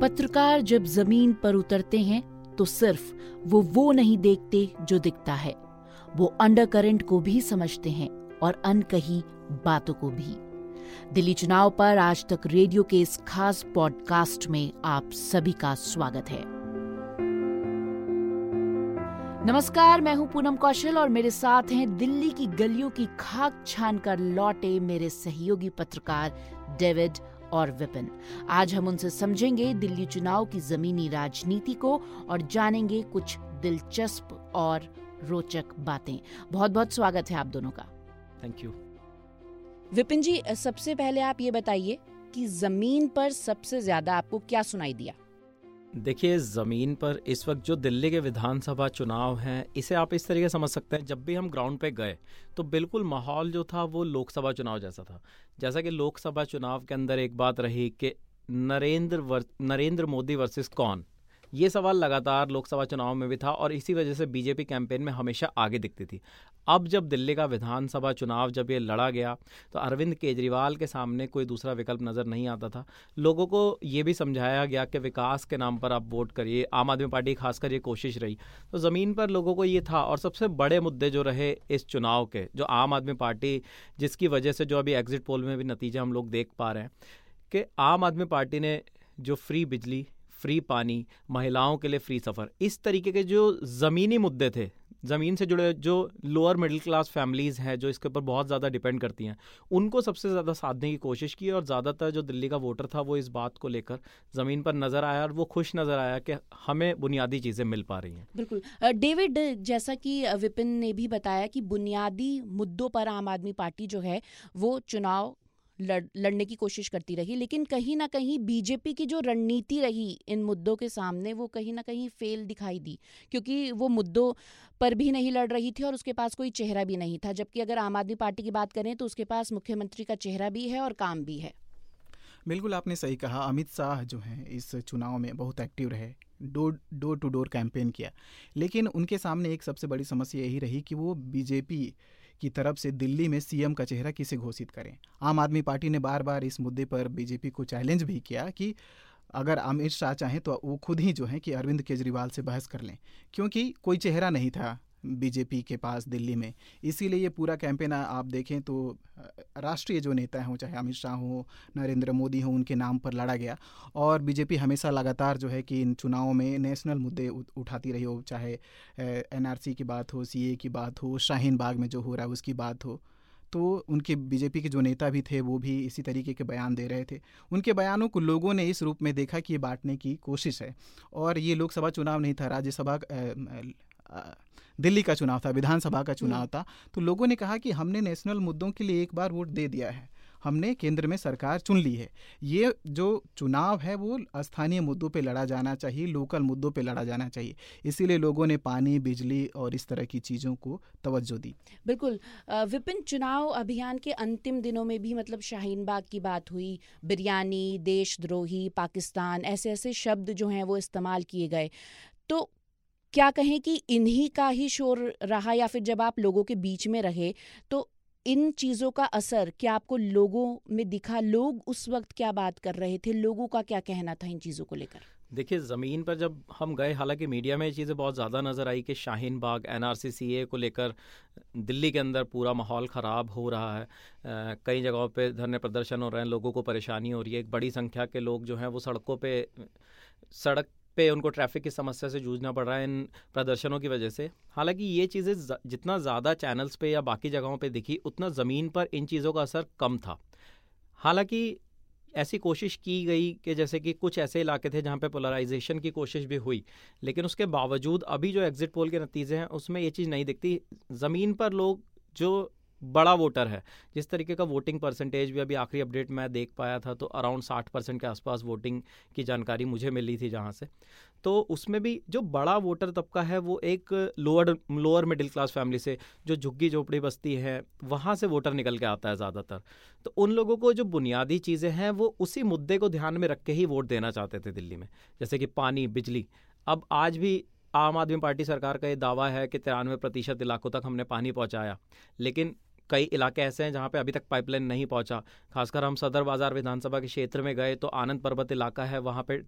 पत्रकार जब ज़मीन पर उतरते हैं तो सिर्फ़ वो वो नहीं देखते जो दिखता है। वो अंडर करंट को भी समझते हैं और अनकही बातों को भी। दिल्ली चुनाव पर आज तक रेडियो के इस खास पॉडकास्ट में आप सभी का स्वागत है। नमस्कार, मैं हूँ पूनम कौशल और मेरे साथ हैं दिल्ली की गलियों की खाक छान कर लौटे मेरे सहयोगी पत्रकार डेविड और विपिन। आज हम उनसे समझेंगे दिल्ली चुनाव की जमीनी राजनीति को और जानेंगे कुछ दिलचस्प और रोचक बातें। बहुत बहुत स्वागत है आप दोनों का। थैंक यू विपिन जी सबसे पहले आप ये बताइए कि ज़मीन पर सबसे ज़्यादा आपको क्या सुनाई दिया? देखिए, ज़मीन पर इस वक्त जो दिल्ली के विधानसभा चुनाव हैं, इसे आप इस तरीके समझ सकते हैं, जब भी हम ग्राउंड पे गए तो बिल्कुल माहौल जो था, वो लोकसभा चुनाव जैसा था। जैसा कि लोकसभा चुनाव के अंदर एक बात रही कि नरेंद्र नरेंद्र मोदी वर्सेस कौन? ये सवाल लगातार लोकसभा चुनाव में भी था और इसी वजह से बीजेपी कैंपेन में हमेशा आगे दिखती थी। अब जब दिल्ली का विधानसभा चुनाव जब ये लड़ा गया तो अरविंद केजरीवाल के सामने कोई दूसरा विकल्प नज़र नहीं आता था। लोगों को ये भी समझाया गया कि विकास के नाम पर आप वोट करिए, आम आदमी पार्टी खासकर ये कोशिश रही। तो ज़मीन पर लोगों को ये था और सबसे बड़े मुद्दे जो रहे इस चुनाव के, जो आम आदमी पार्टी, जिसकी वजह से जो अभी एग्जिट पोल में भी नतीजे हम लोग देख पा रहे हैं, कि आम आदमी पार्टी ने जो फ्री बिजली फ्री पानी, महिलाओं के लिए फ्री सफ़र। इस तरीके के जो ज़मीनी मुद्दे थे, ज़मीन से जुड़े जो लोअर मिडिल क्लास फैमिलीज़ हैं, जो इसके ऊपर बहुत ज़्यादा डिपेंड करती हैं, उनको सबसे ज़्यादा साधने की कोशिश की और ज़्यादातर जो दिल्ली का वोटर था, वो इस बात को लेकर ज़मीन पर नज़र आया और वो खुश नज़र आया कि हमें बुनियादी चीज़ें मिल पा रही हैं। बिल्कुल। डेविड जैसा कि विपिन ने भी बताया कि बुनियादी मुद्दों पर आम आदमी पार्टी जो है, वो चुनाव लड़, लड़ने की कोशिश करती रही, लेकिन कहीं ना कहीं बीजेपी की जो रणनीति रही इन मुद्दों के सामने, वो कहीं ना कहीं फेल दिखाई दी, क्योंकि वो मुद्दों पर भी नहीं लड़ रही थी और उसके पास कोई चेहरा भी नहीं था। जबकि अगर आम आदमी पार्टी की बात करें तो उसके पास मुख्यमंत्री का चेहरा भी है और काम भी है। बिल्कुल, आपने सही कहा। अमित शाह जो हैं, इस चुनाव में बहुत एक्टिव रहे door door to door campaign किया। लेकिन उनके सामने एक सबसे बड़ी समस्या यही रही कि वो बीजेपी की तरफ़ से दिल्ली में सीएम का चेहरा किसे घोषित करें? आम आदमी पार्टी ने बार बार इस मुद्दे पर बीजेपी को चैलेंज भी किया कि अगर अमित शाह चाहें तो वो खुद ही जो है कि अरविंद केजरीवाल से बहस कर लें, क्योंकि कोई चेहरा नहीं था। बीजेपी के पास दिल्ली में। इसीलिए ये पूरा कैंपेन आप देखें तो राष्ट्रीय जो नेता हों चाहे अमित शाह हों, नरेंद्र मोदी हों, उनके नाम पर लड़ा गया। और बीजेपी हमेशा लगातार जो है कि इन चुनावों में नेशनल मुद्दे उठाती रही हो, चाहे एनआरसी की बात हो, सीए की बात हो, शाहीन बाग में जो हो रहा है उसकी बात हो। तो उनके, बीजेपी के जो नेता भी थे, वो भी इसी तरीके के बयान दे रहे थे। उनके बयानों को लोगों ने इस रूप में देखा कि ये बांटने की कोशिश है। और ये लोकसभा चुनाव नहीं था, राज्यसभा दिल्ली का चुनाव था विधानसभा का चुनाव हम्म। था तो लोगों ने कहा कि हमने नेशनल मुद्दों के लिए एक बार वोट दे दिया है। हमने केंद्र में सरकार चुन ली है। ये जो चुनाव है वो स्थानीय मुद्दों पे लड़ा जाना चाहिए लोकल मुद्दों पे लड़ा जाना चाहिए। इसीलिए लोगों ने पानी बिजली और इस तरह की चीज़ों को तवज्जो दी। बिल्कुल। विपिन चुनाव अभियान के अंतिम दिनों में भी मतलब शाहीन बाग की बात हुई। बिरयानी देशद्रोही पाकिस्तान ऐसे ऐसे शब्द जो हैं वो इस्तेमाल किए गए। तो क्या कहें कि इन्हीं का ही शोर रहा या फिर जब आप लोगों के बीच में रहे तो इन चीज़ों का असर क्या आपको लोगों में दिखा? लोग उस वक्त क्या बात कर रहे थे? लोगों का क्या कहना था इन चीज़ों को लेकर? देखिए, ज़मीन पर जब हम गए, हालाँकि मीडिया में ये चीज़ें बहुत ज़्यादा नज़र आई कि शाहीन बाग एन को लेकर दिल्ली के अंदर पूरा माहौल ख़राब हो रहा है। कई जगहों पे धरने प्रदर्शन हो रहे हैं, लोगों को परेशानी हो रही है। एक बड़ी संख्या के लोग जो हैं, वो सड़कों पे, सड़क पे उनको ट्रैफ़िक की समस्या से जूझना पड़ रहा है इन प्रदर्शनों की वजह से। हालाँकि ये चीज़ें जितना ज़्यादा चैनल्स पे या बाकी जगहों पे दिखी, उतना ज़मीन पर इन चीज़ों का असर कम था। हालाँकि ऐसी कोशिश की गई कि जैसे कि कुछ ऐसे इलाके थे जहाँ पे पोलराइजेशन की कोशिश भी हुई, लेकिन उसके बावजूद अभी जो एग्जिट पोल के नतीजे हैं, उसमें ये चीज़ नहीं दिखती। ज़मीन पर लोग जो बड़ा वोटर है। जिस तरीके का वोटिंग परसेंटेज भी अभी आखिरी अपडेट मैं देख पाया था तो अराउंड साठ परसेंट के आसपास वोटिंग की जानकारी मुझे मिली थी जहाँ से। तो उसमें भी जो बड़ा वोटर तबका है, वो एक lower lower middle class family से जो झुग्गी झोपड़ी बस्ती है, वहाँ से वोटर निकल के आता है ज़्यादातर। तो उन लोगों को जो बुनियादी चीज़ें हैं, वो उसी मुद्दे को ध्यान में रख के ही वोट देना चाहते थे दिल्ली में। जैसे कि पानी, बिजली। अब आज भी आम आदमी पार्टी सरकार का ये दावा है कि तिरानवे प्रतिशत इलाकों तक हमने पानी पहुँचाया। लेकिन कई इलाके ऐसे हैं जहाँ पे अभी तक पाइपलाइन नहीं पहुँचा। खासकर हम सदर बाज़ार विधानसभा के क्षेत्र में गए तो आनंद पर्वत इलाका है वहाँ पे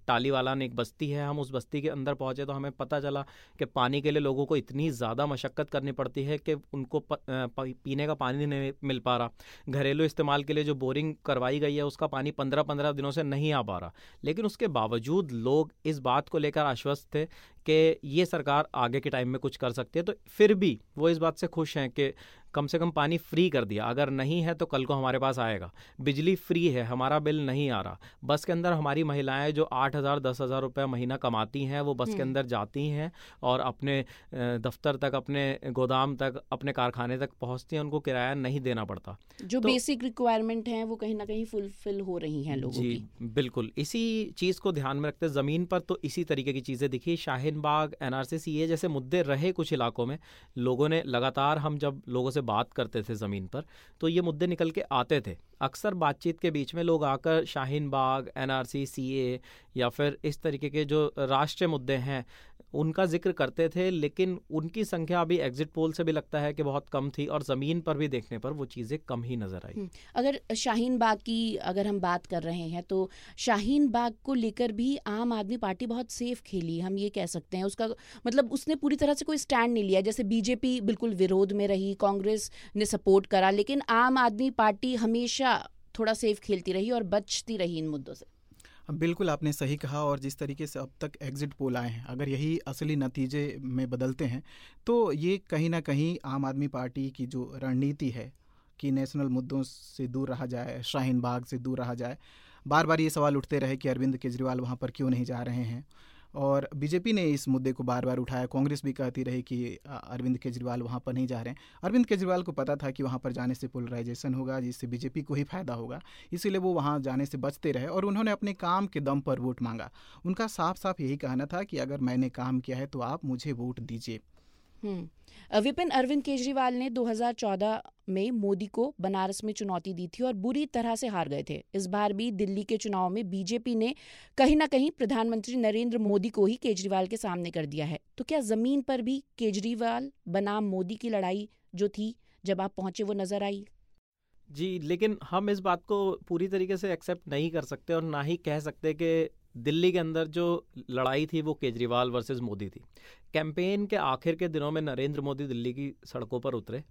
ने एक बस्ती है। हम उस बस्ती के अंदर पहुँचे तो हमें पता चला कि पानी के लिए लोगों को इतनी ज़्यादा मशक्क़त करनी पड़ती है कि उनको प, पीने का पानी नहीं मिल पा रहा। घरेलू इस्तेमाल के लिए जो बोरिंग करवाई गई है उसका पानी पंद्रह पंद्रह दिनों से नहीं आ पा रहा। लेकिन उसके बावजूद लोग इस बात को लेकर आश्वस्त थे कि ये सरकार आगे के टाइम में कुछ कर सकती है तो फिर भी वो इस बात से खुश हैं कि कम से कम पानी फ्री कर दिया। अगर नहीं है तो कल को हमारे पास आएगा। बिजली फ्री है हमारा बिल नहीं आ रहा। बस के अंदर हमारी महिलाएँ जो आठ हज़ार दस हज़ार रुपये महीना कमाती हैं वो बस के हम्म। अंदर जाती हैं और अपने दफ्तर तक अपने गोदाम तक अपने कारखाने तक पहुँचती हैं उनको किराया नहीं देना पड़ता। जो तो, बेसिक रिक्वायरमेंट हैं वो कहीं ना कहीं फुलफिल हो रही हैं लोगों जी की। बिल्कुल। इसी चीज़ को ध्यान में रखते ज़मीन पर तो इसी तरीके की चीज़ें दिखी। शाहीन बाग, एन आर जैसे मुद्दे रहे कुछ इलाकों में, लोगों ने लगातार हम जब लोगों से बात करते थे ज़मीन पर तो ये मुद्दे निकल के आते थे। अक्सर बातचीत के बीच में लोग आकर शाहीन बाग, एन आर या फिर इस तरीके के जो राष्ट्रीय मुद्दे हैं उनका ज़िक्र करते थे लेकिन उनकी संख्या अभी एग्जिट पोल से भी लगता है कि बहुत कम थी और ज़मीन पर भी देखने पर वो चीज़ें कम ही नज़र आई। हम्म, अगर शाहीन बाग की अगर हम बात कर रहे हैं तो शाहीन बाग को लेकर भी आम आदमी पार्टी बहुत सेफ़ खेली हम ये कह सकते हैं। उसका मतलब उसने पूरी तरह से कोई स्टैंड नहीं लिया। जैसे बीजेपी बिल्कुल विरोध में रही कांग्रेस ने सपोर्ट करा लेकिन आम आदमी पार्टी हमेशा थोड़ा सेफ़ खेलती रही और बचती रही इन मुद्दों से। बिल्कुल आपने सही कहा और जिस तरीके से अब तक एग्ज़िट पोल आए हैं, अगर यही असली नतीजे में बदलते हैं तो ये कहीं ना कहीं आम आदमी पार्टी की जो रणनीति है कि नेशनल मुद्दों से दूर रहा जाए, शाहीन बाग से दूर रहा जाए बार बार ये सवाल उठते रहे कि अरविंद केजरीवाल वहाँ पर क्यों नहीं जा रहे हैं? और बीजेपी ने इस मुद्दे को बार बार उठाया। कांग्रेस भी कहती रही कि अरविंद केजरीवाल वहाँ पर नहीं जा रहे हैं। अरविंद केजरीवाल को पता था कि वहाँ पर जाने से पोलराइजेशन होगा, जिससे बीजेपी को ही फ़ायदा होगा। इसीलिए वो वहाँ जाने से बचते रहे और उन्होंने अपने काम के दम पर वोट मांगा। उनका साफ़ साफ़ यही कहना था कि, अगर मैंने काम किया है तो आप मुझे वोट दीजिए। विपिन अरविंद केजरीवाल ने 2014 में मोदी को बनारस में चुनौती दी थी और बुरी तरह से हार गए थे। इस बार भी दिल्ली के चुनाव में बीजेपी ने कहीं ना कहीं प्रधानमंत्री नरेंद्र मोदी को ही केजरीवाल के सामने कर दिया है। तो क्या ज़मीन पर भी केजरीवाल बनाम मोदी की लड़ाई जो थी, जब आप पहुँचे वो नज़र आई? जी, लेकिन हम इस बात को पूरी तरीके से एक्सेप्ट नहीं कर सकते और ना ही कह सकते कि दिल्ली के अंदर जो लड़ाई थी वो केजरीवाल वर्सेस मोदी थी। कैंपेन के आखिर के दिनों में नरेंद्र मोदी दिल्ली की सड़कों पर उतरे।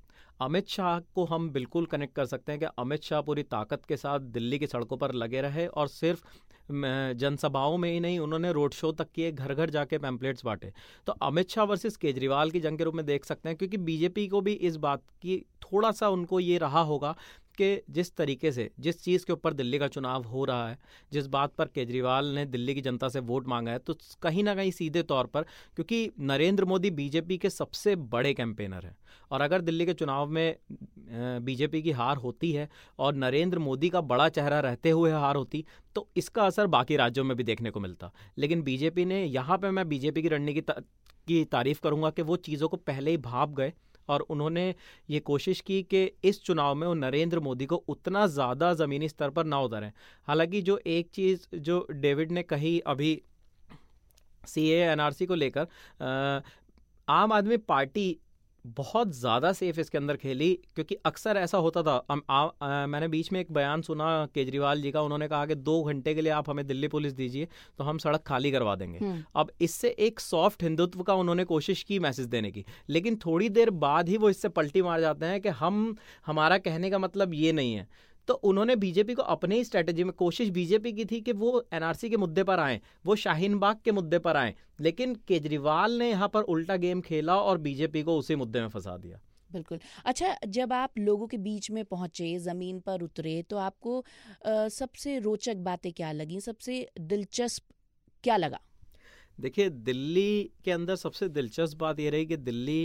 अमित शाह को हम बिल्कुल कनेक्ट कर सकते हैं कि अमित शाह पूरी ताकत के साथ दिल्ली की सड़कों पर लगे रहे और सिर्फ़ जनसभाओं में ही नहीं, उन्होंने रोड शो तक किए घर घर जाके पैम्पलेट्स बांटे। तो अमित शाह वर्सेस केजरीवाल की जंग के रूप में देख सकते हैं, क्योंकि बीजेपी को भी इस बात की थोड़ा सा उनको ये रहा होगा कि जिस तरीके से, जिस चीज़ के ऊपर दिल्ली का चुनाव हो रहा है, जिस बात पर केजरीवाल ने दिल्ली की जनता से वोट मांगा है तो कहीं ना कहीं सीधे तौर पर, क्योंकि नरेंद्र मोदी बीजेपी के सबसे बड़े कैंपेनर हैं। और अगर दिल्ली के चुनाव में बीजेपी की हार होती है और नरेंद्र मोदी का बड़ा चेहरा रहते हुए हार होती तो इसका असर बाकी राज्यों में भी देखने को मिलता। लेकिन बीजेपी ने, यहाँ पर मैं बीजेपी की रणनीति की तारीफ़ करूँगा कि वो चीज़ों को पहले ही भाप गए। और उन्होंने ये कोशिश की कि इस चुनाव में वो नरेंद्र मोदी को उतना ज़्यादा ज़मीनी स्तर पर ना उतारें। हालाँकि जो एक चीज़ जो डेविड ने कही अभी सी एन को लेकर आम आदमी पार्टी बहुत ज़्यादा सेफ़ इसके अंदर खेली क्योंकि अक्सर ऐसा होता था। आ, आ, आ, मैंने बीच में एक बयान सुना केजरीवाल जी का उन्होंने कहा कि दो घंटे के लिए आप हमें दिल्ली पुलिस दीजिए तो हम सड़क खाली करवा देंगे। हम्म। अब इससे एक सॉफ्ट हिंदुत्व का उन्होंने कोशिश की मैसेज देने की लेकिन थोड़ी देर बाद ही वो इससे पलटी मार जाते हैं कि हम हमारा कहने का मतलब ये नहीं है। तो उन्होंने बीजेपी को अपने ही स्ट्रेटेजी में कोशिश बीजेपी की थी कि वो एनआरसी के मुद्दे पर आए वो शाहीन बाग के मुद्दे पर आए लेकिन केजरीवाल ने यहाँ पर उल्टा गेम खेला और बीजेपी को उसी मुद्दे में फंसा दिया। बिल्कुल। अच्छा जब आप लोगों के बीच में पहुँचे ज़मीन पर उतरे तो आपको आ, सबसे रोचक बातें क्या लगी? सबसे दिलचस्प क्या लगा? देखिए दिल्ली के अंदर सबसे दिलचस्प बात यह रही कि दिल्ली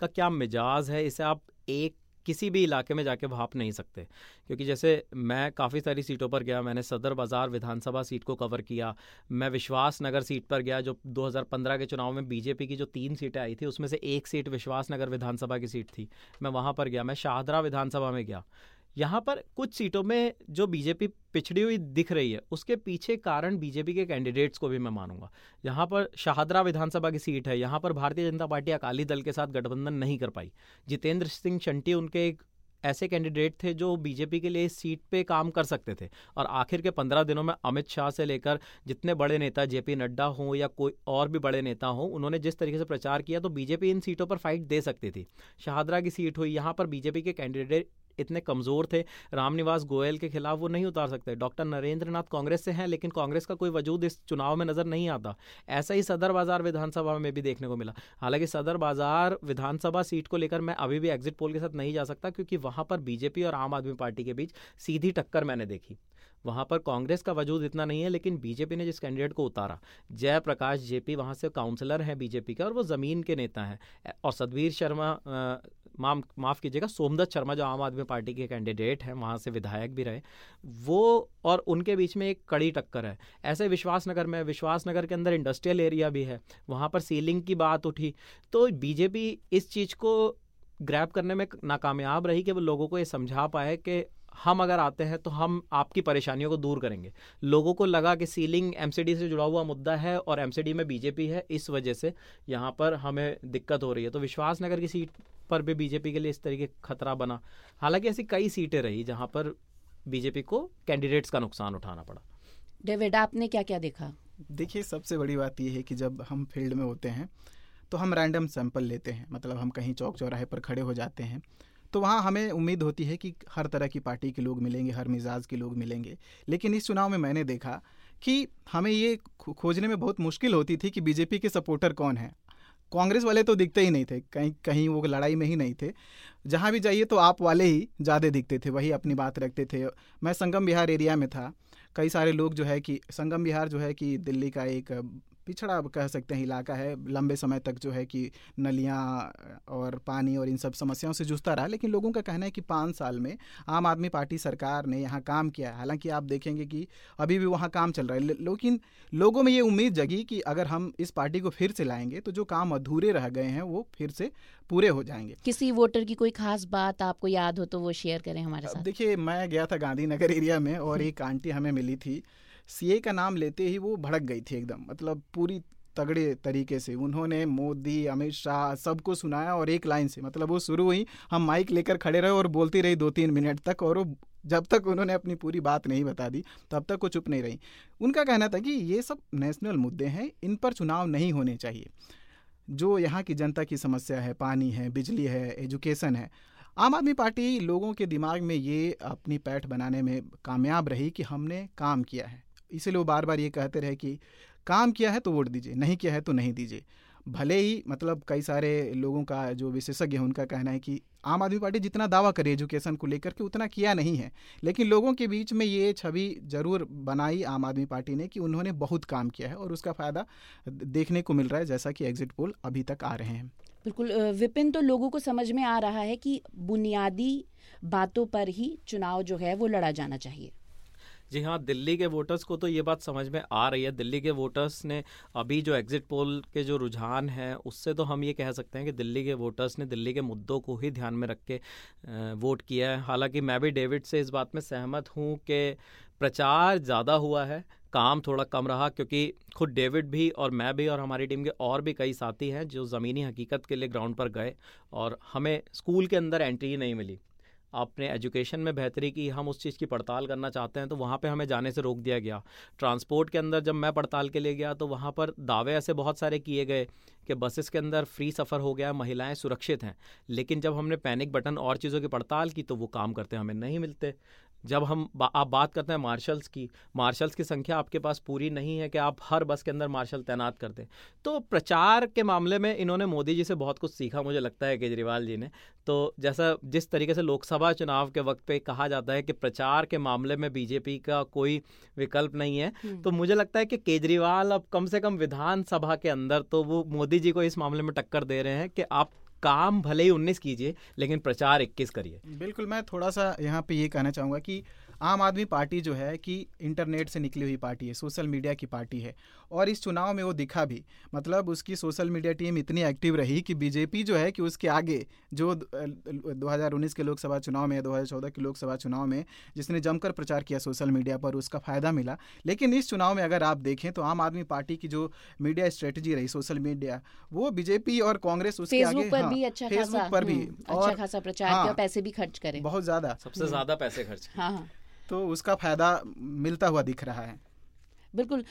का क्या मिजाज है इसे आप एक किसी भी इलाके में जाके भाप नहीं सकते। क्योंकि जैसे मैं काफ़ी सारी सीटों पर गया, मैंने सदर बाज़ार विधानसभा सीट को कवर किया, मैं विश्वास नगर सीट पर गया जो 2015 के चुनाव में बीजेपी की जो तीन सीटें आई थी, उसमें से एक सीट विश्वास नगर विधानसभा की सीट थी। मैं वहाँ पर गया, मैं शाहदरा विधानसभा में गया। यहाँ पर कुछ सीटों में जो बीजेपी पिछड़ी हुई दिख रही है, उसके पीछे कारण बीजेपी के कैंडिडेट्स को भी मैं मानूँगा। यहाँ पर शाहदरा विधानसभा की सीट है, यहाँ पर भारतीय जनता पार्टी अकाली दल के साथ गठबंधन नहीं कर पाई। जितेंद्र सिंह शंटी उनके एक ऐसे कैंडिडेट थे जो बीजेपी के लिए इस सीट पे काम कर सकते थे। और आखिर के पंद्रह दिनों में अमित शाह से लेकर जितने बड़े नेता जेपी नड्डा हों या कोई और भी बड़े नेता हों, उन्होंने जिस तरीके से प्रचार किया तो बीजेपी इन सीटों पर फाइट दे सकती थी। शाहदरा की सीट हुई, यहाँ पर बीजेपी के कैंडिडेट इतने कमज़ोर थे। रामनिवास गोयल के खिलाफ वो नहीं उतार सकते। डॉक्टर नरेंद्र नाथ कांग्रेस से हैं, लेकिन कांग्रेस का कोई वजूद इस चुनाव में नज़र नहीं आता। ऐसा ही सदर बाज़ार विधानसभा में भी देखने को मिला। हालाँकि सदर बाज़ार विधानसभा सीट को लेकर मैं अभी भी एग्जिट पोल के साथ नहीं जा सकता, क्योंकि वहाँ पर बीजेपी और आम आदमी पार्टी के बीच सीधी टक्कर मैंने देखी। वहाँ पर कांग्रेस का वजूद इतना नहीं है, लेकिन बीजेपी ने जिस कैंडिडेट को उतारा, जयप्रकाश जेपी वहाँ से काउंसलर हैं बीजेपी के और वो ज़मीन के नेता हैं। और सदवीर शर्मा माफ़ कीजिएगा, सोमदत्त शर्मा जो आम आदमी पार्टी के कैंडिडेट हैं, वहाँ से विधायक भी रहे। वो और उनके बीच में एक कड़ी टक्कर है। ऐसे विश्वासनगर में, विश्वासनगर के अंदर इंडस्ट्रियल एरिया भी है, वहाँ पर सीलिंग की बात उठी तो बीजेपी इस चीज़ को ग्रैप करने में नाकामयाब रही कि वो लोगों को ये समझा पाए कि हम अगर आते हैं तो हम आपकी परेशानियों को दूर करेंगे। लोगों को लगा कि सीलिंग एमसीडी से जुड़ा हुआ मुद्दा है और एमसीडी में बीजेपी है इस वजह से यहाँ पर हमें दिक्कत हो रही है। तो विश्वासनगर की सीट पर भी बीजेपी के लिए इस तरीके खतरा बना। हालाँकि ऐसी कई सीटें रही जहाँ पर बीजेपी को कैंडिडेट्स का नुकसान उठाना पड़ा। डेविड आपने क्या क्या देखा? देखिए सबसे बड़ी बात यह है कि जब हम फ़ील्ड में होते हैं तो हम रैंडम सैंपल लेते हैं। मतलब हम कहीं चौक चौराहे पर खड़े हो जाते हैं। तो वहाँ हमें उम्मीद होती है कि हर तरह की पार्टी के लोग मिलेंगे, हर मिजाज के लोग मिलेंगे। लेकिन इस चुनाव में मैंने देखा कि हमें ये खोजने में बहुत मुश्किल होती थी कि बीजेपी के सपोर्टर कौन हैं। कांग्रेस वाले तो दिखते ही नहीं थे, कहीं कहीं वो लड़ाई में ही नहीं थे। जहाँ भी जाइए तो आप वाले ही ज़्यादा दिखते थे, वही अपनी बात रखते थे। मैं संगम बिहार एरिया में था। कई सारे लोग जो है कि, संगम बिहार जो है कि दिल्ली का एक पिछड़ा कह सकते हैं इलाका है। लंबे समय तक जो है कि नलियाँ और पानी और इन सब समस्याओं से जूझता रहा लेकिन लोगों का कहना है कि पाँच साल में आम आदमी पार्टी सरकार ने यहाँ काम किया है। हालाँकि आप देखेंगे कि अभी भी वहाँ काम चल रहा है लेकिन लोगों में ये उम्मीद जगी कि अगर हम इस पार्टी को फिर से लाएँगे तो जो काम अधूरे रह गए हैं वो फिर से पूरे हो जाएँगे। किसी वोटर की कोई खास बात आपको याद हो तो वो शेयर करें हमारे साथ। देखिए मैं गया था गांधीनगर एरिया में और एक आंटी हमें मिली थी सीए का नाम लेते ही वो भड़क गई थी एकदम। मतलब पूरी तगड़े तरीके से उन्होंने, मोदी, अमित शाह सबको सुनाया और एक लाइन से मतलब वो शुरू हुई, हम माइक लेकर खड़े रहे और बोलती रही दो तीन मिनट तक और वो जब तक उन्होंने अपनी पूरी बात नहीं बता दी, तब तक वो चुप नहीं रही। उनका कहना था कि ये सब नेशनल मुद्दे हैं, इन पर चुनाव नहीं होने चाहिए। जो यहाँ की जनता की समस्या है, पानी है, बिजली है, एजुकेशन है, आम आदमी पार्टी लोगों के दिमाग में ये अपनी पैठ बनाने में कामयाब रही कि हमने काम किया है। इसीलिए वो बार बार ये कहते रहे कि, काम किया है तो वोट दीजिए, नहीं किया है तो नहीं दीजिए। भले ही मतलब कई सारे लोगों का जो विशेषज्ञ है, उनका कहना है कि, आम आदमी पार्टी जितना दावा करे एजुकेशन को लेकर के, उतना किया नहीं है। लेकिन लोगों के बीच में ये छवि ज़रूर बनाई आम आदमी पार्टी ने कि उन्होंने बहुत काम किया है और उसका फ़ायदा देखने को मिल रहा है, जैसा कि एग्जिट पोल अभी तक आ रहे हैं। बिल्कुल विपिन तो लोगों को समझ में आ रहा है कि बुनियादी बातों पर ही चुनाव जो है वो लड़ा जाना चाहिए। जी हाँ दिल्ली के वोटर्स को तो ये बात समझ में आ रही है। दिल्ली के वोटर्स ने अभी जो एग्जिट पोल के जो रुझान हैं, उससे तो हम ये कह सकते हैं कि दिल्ली के वोटर्स ने दिल्ली के मुद्दों को ही ध्यान में रख के वोट किया है। हालाँकि मैं भी डेविड से इस बात में सहमत हूँ कि प्रचार ज़्यादा हुआ है, काम थोड़ा कम रहा, क्योंकि खुद डेविड भी और मैं भी और हमारी टीम के और भी कई साथी हैं जो ज़मीनी हकीकत के लिए ग्राउंड पर गए और हमें स्कूल के अंदर एंट्री नहीं मिली। आपने एजुकेशन में बेहतरी की हम उस चीज़ की पड़ताल करना चाहते हैं तो वहाँ पे हमें जाने से रोक दिया गया। ट्रांसपोर्ट के अंदर जब मैं पड़ताल के लिए गया तो वहाँ पर दावे ऐसे बहुत सारे किए गए कि बसेस के अंदर फ्री सफ़र हो गया, महिलाएँ सुरक्षित हैं। लेकिन जब हमने पैनिक बटन और चीज़ों की पड़ताल की तो वो काम करते हमें नहीं मिलते। जब हम बा, आप बात करते हैं मार्शल्स की मार्शल्स की संख्या आपके पास पूरी नहीं है कि आप हर बस के अंदर मार्शल तैनात कर दें तो प्रचार के मामले में इन्होंने मोदी जी से बहुत कुछ सीखा मुझे लगता है केजरीवाल जी ने तो जैसा जिस तरीके से लोकसभा चुनाव के वक्त पे कहा जाता है कि प्रचार के मामले में बीजेपी का कोई विकल्प नहीं है हम्म। तो मुझे लगता है कि केजरीवाल अब कम से कम विधानसभा के अंदर तो वो मोदी जी को इस मामले में टक्कर दे रहे हैं कि आप काम भले ही उन्नीस कीजिए, लेकिन प्रचार इक्कीस करिए। बिल्कुल, मैं थोड़ा सा यहाँ पे ये कहना चाहूँगा कि आम आदमी पार्टी जो है कि इंटरनेट से निकली हुई पार्टी है सोशल मीडिया की पार्टी है। और इस चुनाव में वो दिखा भी मतलब उसकी सोशल मीडिया टीम इतनी एक्टिव रही कि बीजेपी जो है कि उसके आगे जो 2019 के लोकसभा चुनाव में 2014 के लोकसभा चुनाव में जिसने जमकर प्रचार किया सोशल मीडिया पर उसका फ़ायदा मिला। लेकिन इस चुनाव में अगर आप देखें तो आम आदमी पार्टी की जो मीडिया स्ट्रेटजी रही सोशल मीडिया वो बीजेपी और कांग्रेस उसके आगे पर हाँ, भी अच्छा फेसबुक पर भी और अच्छा खासा प्रचार हाँ, पैसे भी खर्च करें। बहुत ज़्यादा। सबसे ज़्यादा पैसे खर्च हाँ, हाँ। तो उसका फ़ायदा मिलता हुआ दिख रहा है। बिल्कुल।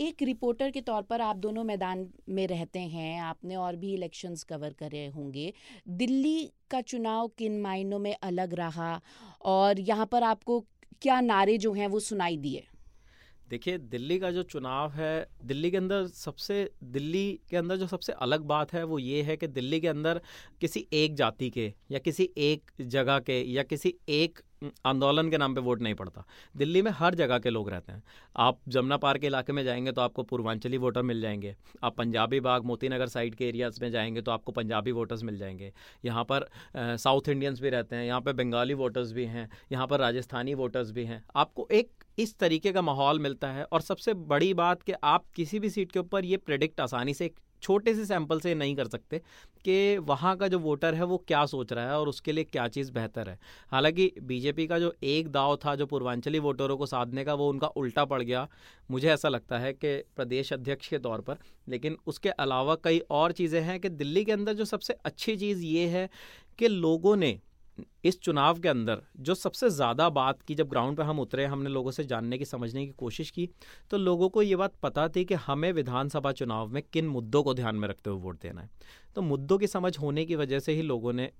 एक रिपोर्टर के तौर पर आप दोनों मैदान में रहते हैं आपने और भी इलेक्शंस कवर करे होंगे। दिल्ली का चुनाव किन मायनों में अलग रहा और यहाँ पर आपको क्या नारे जो हैं वो सुनाई दिए? देखिए दिल्ली का जो चुनाव है दिल्ली के अंदर सबसे दिल्ली के अंदर जो सबसे अलग बात है वो ये है कि दिल्ली के अंदर किसी एक जाति के या किसी एक जगह के या किसी एक आंदोलन के नाम पे वोट नहीं पड़ता। दिल्ली में हर जगह के लोग रहते हैं। आप जमुना पार्क के इलाके में जाएँगे तो आपको पूर्वांचली वोटर मिल जाएँगे। आप पंजाबी बाग मोती नगर साइड के एरियाज़ में जाएँगे तो आपको पंजाबी वोटर्स मिल जाएँगे। यहाँ पर साउथ इंडियंस भी रहते हैं, यहाँ पर बंगाली वोटर्स भी हैं, यहाँ पर राजस्थानी वोटर्स भी हैं। आपको एक इस तरीके का माहौल मिलता है और सबसे बड़ी बात कि आप किसी भी सीट के ऊपर ये प्रेडिक्ट आसानी से छोटे से सैंपल से नहीं कर सकते कि वहाँ का जो वोटर है वो क्या सोच रहा है और उसके लिए क्या चीज़ बेहतर है। हालाँकि बीजेपी का जो एक दाव था, जो पूर्वांचली वोटरों को साधने का, वो उनका उल्टा पड़ गया। मुझे ऐसा लगता है कि प्रदेश अध्यक्ष के तौर पर, लेकिन उसके अलावा कई और चीज़ें हैं कि दिल्ली के अंदर जो सबसे अच्छी चीज़ ये है कि लोगों ने इस चुनाव के अंदर जो सबसे ज़्यादा बात की, जब ग्राउंड पर हम उतरे, हमने लोगों से जानने की, समझने की कोशिश की तो लोगों को ये बात पता थी कि हमें विधानसभा चुनाव में किन मुद्दों को ध्यान में रखते हुए वोट देना है। तो मुद्दों की समझ होने की वजह से ही लोगों ने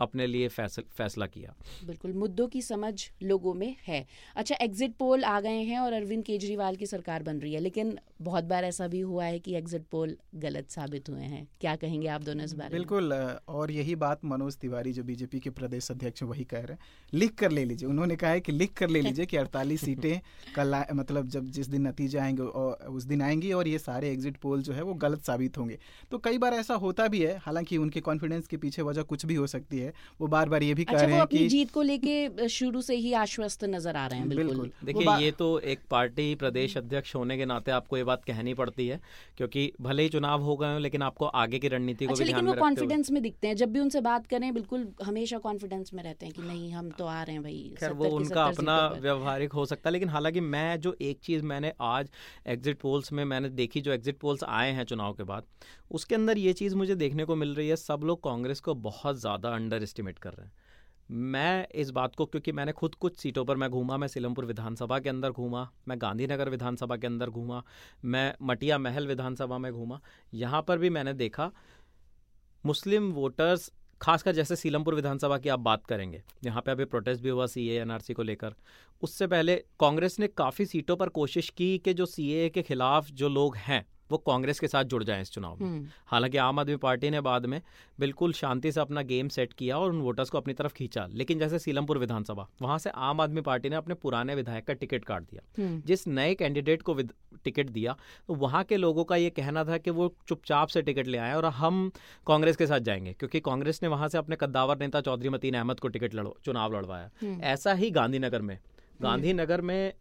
अपने लिए फैसल, फैसला किया। बिल्कुल मुद्दों की समझ लोगों में है। अच्छा एग्जिट पोल आ गए हैं और अरविंद केजरीवाल की सरकार बन रही है लेकिन बहुत बार ऐसा भी हुआ है कि एग्जिट पोल गलत साबित हुए हैं। क्या कहेंगे आप दोनों इस बारे बिल्कुल और यही बात मनोज तिवारी जो बीजेपी के प्रदेश अध्यक्ष वही कह रहे हैं। लिख कर ले लीजिए उन्होंने कहा है कि लिख कर ले लीजिए कि अड़तालीस सीटें कल मतलब जब जिस दिन नतीजे आएँगे उस दिन आएँगी और ये सारे एग्जिट पोल जो है वो गलत साबित होंगे। तो कई बार ऐसा होता भी है हालाँकि उनके कॉन्फिडेंस के पीछे वजह कुछ भी हो सकती है। वो बार बार ये भी अच्छा, कह रहे हैं कि जीत को लेके शुरू से ही आश्वस्त नज़र आ रहे हैं बिल्कुल। देखिए ये तो एक पार्टी प्रदेश अध्यक्ष होने के नाते आपको ये बात कहनी पड़ती है क्योंकि भले ही चुनाव हो गए लेकिन आपको आगे की रणनीति को अच्छा, भी ध्यान कॉन्फिडेंस में दिखते हैं। जब भी उनसे बात करें बिल्कुल हमेशा कॉन्फिडेंस में रहते हैं कि नहीं हम तो आ रहे हैं भाई खैर वो उनका अपना व्यवहारिक हो सकता है लेकिन हालाँकि मैं जो एक चीज़ मैंने आज एग्जिट पोल्स में मैंने देखी जो एग्जिट पोल्स आए हैं चुनाव के बाद उसके अंदर ये चीज़ मुझे देखने को मिल रही है सब लोग कांग्रेस को बहुत ज़्यादा अंडर एस्टिमेट कर रहे हैं। मैं इस बात को, क्योंकि मैंने खुद कुछ सीटों पर मैं घूमा, मैं सीलमपुर विधानसभा के अंदर घूमा, मैं गांधीनगर विधानसभा के अंदर घूमा, मैं मटिया महल विधानसभा में घूमा, यहाँ पर भी मैंने देखा मुस्लिम वोटर्स, खासकर जैसे सीलमपुर विधानसभा की आप बात करेंगे, यहाँ पे अभी प्रोटेस्ट भी हुआ सी एनआरसी को लेकर। उससे पहले कांग्रेस ने काफ़ी सीटों पर कोशिश की कि जो सी के खिलाफ जो लोग हैं वो कांग्रेस के साथ जुड़ जाएँ इस चुनाव में हम्म। हालाँकि आम आदमी पार्टी ने बाद में बिल्कुल शांति से अपना गेम सेट किया और उन वोटर्स को अपनी तरफ़ खींचा लेकिन जैसे सीलमपुर विधानसभा वहाँ से आम आदमी पार्टी ने अपने पुराने विधायक का टिकट काट दिया हम्म। जिस नए कैंडिडेट को टिकट दिया तो वहाँ के लोगों का ये कहना था कि वो चुपचाप से टिकट ले आए और हम कांग्रेस के साथ जाएँगे क्योंकि कांग्रेस ने वहाँ से अपने कद्दावर नेता चौधरी मतीन अहमद को टिकट लड़ो चुनाव लड़वाया हम्म। ऐसा ही गांधीनगर में गांधीनगर में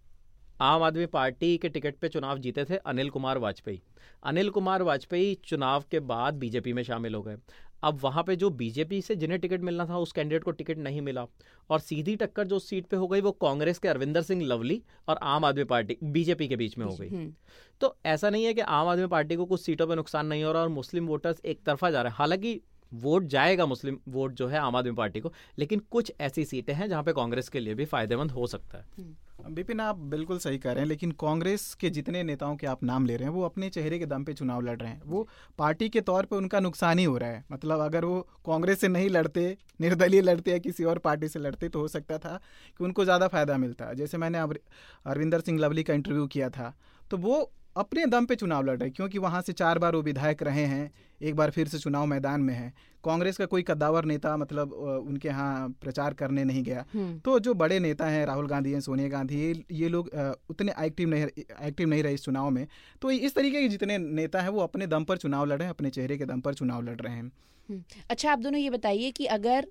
आम आदमी पार्टी के टिकट पे चुनाव जीते थे अनिल कुमार वाजपेयी। अनिल कुमार वाजपेयी चुनाव के बाद बीजेपी में शामिल हो गए। अब वहाँ पे जो बीजेपी से जिन्हें टिकट मिलना था उस कैंडिडेट को टिकट नहीं मिला। और सीधी टक्कर जो सीट पे हो गई वो कांग्रेस के अरविंदर सिंह लवली और आम आदमी पार्टी बीजेपी के बीच में हो गई। हम्म। तो ऐसा नहीं है कि आम आदमी पार्टी को कुछ सीटों पर नुकसान नहीं हो रहा और मुस्लिम वोटर्स एक तरफा जा रहे हैं। हालाँकि वोट जाएगा मुस्लिम वोट जो है आम आदमी पार्टी को लेकिन कुछ ऐसी सीटें हैं जहाँ पे कांग्रेस के लिए भी फ़ायदेमंद हो सकता है। हम्म। विपिन आप बिल्कुल सही कह रहे हैं लेकिन कांग्रेस के जितने नेताओं के आप नाम ले रहे हैं वो अपने चेहरे के दम पे चुनाव लड़ रहे हैं। वो पार्टी के तौर पे उनका नुकसान ही हो रहा है। मतलब अगर वो कांग्रेस से नहीं लड़ते निर्दलीय लड़ते या किसी और पार्टी से लड़ते तो हो सकता था कि उनको ज़्यादा फ़ायदा मिलता। जैसे मैंने अरविंदर सिंह लवली का इंटरव्यू किया था तो वो अपने दम पे चुनाव लड़ रहे क्योंकि वहाँ से चार बार वो विधायक रहे हैं एक बार फिर से चुनाव मैदान में है कांग्रेस का कोई कद्दावर नेता मतलब उनके यहाँ प्रचार करने नहीं गया हम्म। तो जो बड़े नेता हैं राहुल गांधी हैं सोनिया गांधी ये ये लोग उतने एक्टिव नहीं एक्टिव नहीं रहे इस चुनाव में तो इस तरीके के जितने नेता हैं वो अपने दम पर चुनाव लड़ रहे हैं अपने चेहरे के दम पर चुनाव लड़ रहे हैं हम्म। अच्छा आप दोनों ये बताइए कि अगर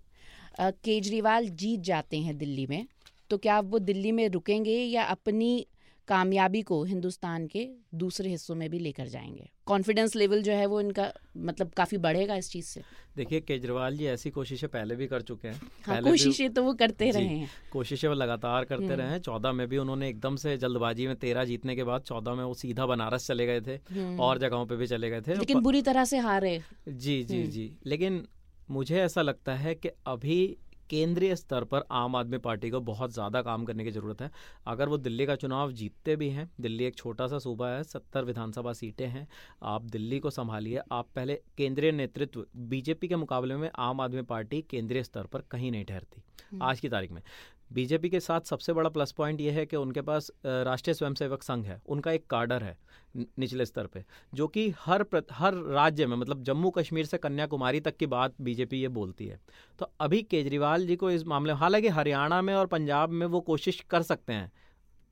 केजरीवाल जीत जाते हैं दिल्ली में तो क्या वो दिल्ली में रुकेंगे या अपनी कामयाबी को हिंदुस्तान के दूसरे हिस्सों में भी लेकर जाएँगे। कॉन्फिडेंस लेवल जो है वो इनका मतलब काफ़ी बढ़ेगा इस चीज़ से। देखिए केजरीवाल जी ऐसी कोशिशें पहले भी कर चुके हैं। हाँ, कोशिशें तो वो करते रहे हैं। कोशिशें वो लगातार करते हम्म। रहे। हैं चौदह में भी उन्होंने एकदम से जल्दबाजी में तेरह जीतने के बाद चौदह में वो सीधा बनारस चले गए थे हम्म। और जगहों पे भी चले गए थे। लेकिन बुरी तरह से हारे। जी जी हम्म। जी। लेकिन मुझे ऐसा लगता है कि अभी केंद्रीय स्तर पर आम आदमी पार्टी को बहुत ज़्यादा काम करने की ज़रूरत है। अगर वो दिल्ली का चुनाव जीतते भी हैं दिल्ली एक छोटा सा सूबा है सत्तर विधानसभा सीटें हैं आप दिल्ली को संभालिए। आप पहले केंद्रीय नेतृत्व बीजेपी के मुकाबले में आम आदमी पार्टी केंद्रीय स्तर पर कहीं नहीं ठहरती। हम्म। आज की तारीख में। बीजेपी के साथ सबसे बड़ा प्लस पॉइंट ये है कि उनके पास राष्ट्रीय स्वयंसेवक संघ है। उनका एक कार्डर है निचले स्तर पे, जो कि हर हर राज्य में मतलब जम्मू कश्मीर से कन्याकुमारी तक की बात बीजेपी ये बोलती है। तो अभी केजरीवाल जी को इस मामले में हालाँकि हरियाणा में और पंजाब में वो कोशिश कर सकते हैं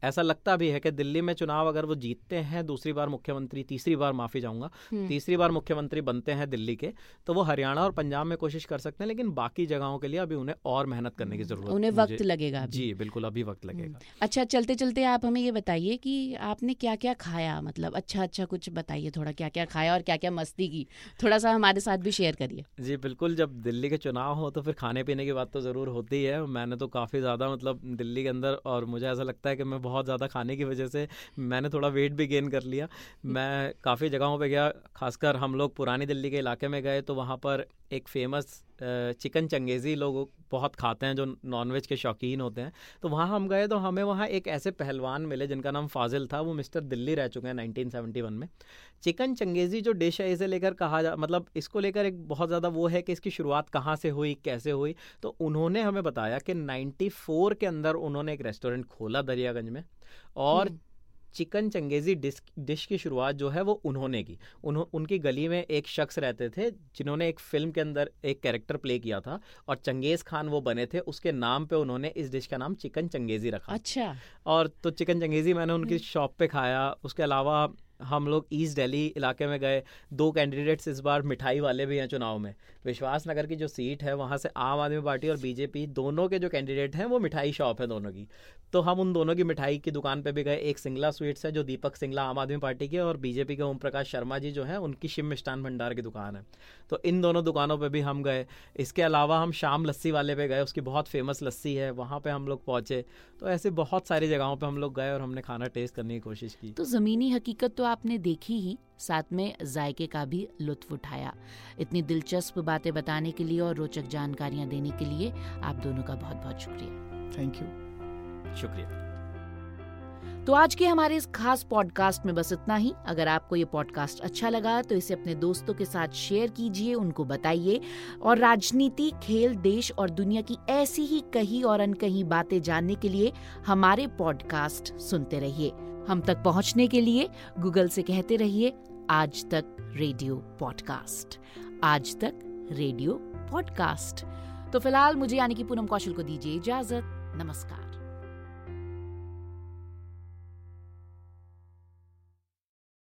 ऐसा लगता भी है कि दिल्ली में चुनाव अगर वो जीतते हैं दूसरी बार मुख्यमंत्री तीसरी बार माफ़ी चाहूँगा हम्म। तीसरी बार मुख्यमंत्री बनते हैं दिल्ली के तो वो हरियाणा और पंजाब में कोशिश कर सकते हैं लेकिन बाकी जगहों के लिए अभी उन्हें और मेहनत करने की ज़रूरत उन्हें वक्त लगेगा जी बिल्कुल अभी वक्त लगेगा। अच्छा चलते चलते आप हमें ये बताइए कि आपने क्या क्या खाया? मतलब अच्छा अच्छा कुछ बताइए थोड़ा क्या क्या खाया और क्या क्या मस्ती की? थोड़ा सा हमारे साथ भी शेयर करिए। जी बिल्कुल जब दिल्ली के चुनाव हो तो फिर खाने पीने की बात तो ज़रूर होती है। मैंने तो काफ़ी ज़्यादा मतलब दिल्ली के अंदर और मुझे ऐसा लगता है कि मैं बहुत ज़्यादा खाने की वजह से मैंने थोड़ा वेट भी गेन कर लिया। मैं काफ़ी जगहों पर गया, खासकर हम लोग पुरानी दिल्ली के इलाके में गए तो वहाँ पर एक फ़ेमस चिकन चंगेज़ी लोग बहुत खाते हैं, जो नॉनवेज के शौकीन होते हैं। तो वहाँ हम गए तो हमें वहाँ एक ऐसे पहलवान मिले, जिनका नाम फाजिल था। वो मिस्टर दिल्ली रह चुके हैं 1971 में। चिकन चंगेज़ी जो डिश है, इसे लेकर कहा जा मतलब इसको लेकर एक बहुत ज़्यादा वो है कि इसकी शुरुआत कहाँ से हुई, कैसे हुई। तो उन्होंने हमें बताया कि 94 के अंदर उन्होंने एक रेस्टोरेंट खोला दरियागंज में। और हम्म। चिकन चंगेज़ी डिश डिश की शुरुआत जो है वो उन्होंने की। उन्हों उनकी गली में एक शख्स रहते थे जिन्होंने एक फ़िल्म के अंदर एक कैरेक्टर प्ले किया था और चंगेज़ खान वो बने थे उसके नाम पे उन्होंने इस डिश का नाम चिकन चंगेज़ी रखा। अच्छा। और तो चिकन चंगेज़ी मैंने उनकी हम्म। शॉप पे खाया उसके अलावा हम लोग ईस्ट दिल्ली इलाके में गए, दो कैंडिडेट्स इस बार मिठाई वाले भी हैं चुनाव में। विश्वास नगर की जो सीट है, वहाँ से आम आदमी पार्टी और बीजेपी दोनों के जो कैंडिडेट हैं, वो मिठाई शॉप है दोनों की। तो हम उन दोनों की मिठाई की दुकान पे भी गए। एक सिंगला स्वीट्स है, जो दीपक सिंगला आम आदमी पार्टी के और बीजेपी के ओम प्रकाश शर्मा जी जो हैं, उनकी शिव मिष्ठान भंडार की दुकान है। तो इन दोनों दुकानों पर भी हम गए। इसके अलावा हम शाम लस्सी वाले पे गए, उसकी बहुत फ़ेमस लस्सी है, वहाँ पर हम लोग पहुँचे। तो ऐसे बहुत सारी जगहों पर हम लोग गए और हमने खाना टेस्ट करने की कोशिश की। तो ज़मीनी हकीकत तो आपने देखी ही साथ में जायके का भी लुत्फ उठाया। इतनी दिलचस्प बातें बताने के लिए और रोचक जानकारियाँ देने के लिए आप दोनों का बहुत बहुत शुक्रिया। थैंक यू शुक्रिया। तो आज के हमारे इस खास पॉडकास्ट में बस इतना ही। अगर आपको ये पॉडकास्ट अच्छा लगा तो इसे अपने दोस्तों के साथ शेयर कीजिए, उनको बताइए। और राजनीति, खेल, देश और दुनिया की ऐसी ही कही और अनकही बातें जानने के लिए हमारे पॉडकास्ट सुनते रहिए। हम तक पहुँचने के लिए गूगल से कहते रहिए, आज तक रेडियो पॉडकास्ट आज तक रेडियो पॉडकास्ट तो फ़िलहाल मुझे यानी कि पूनम कौशल को दीजिए इजाज़त। नमस्कार।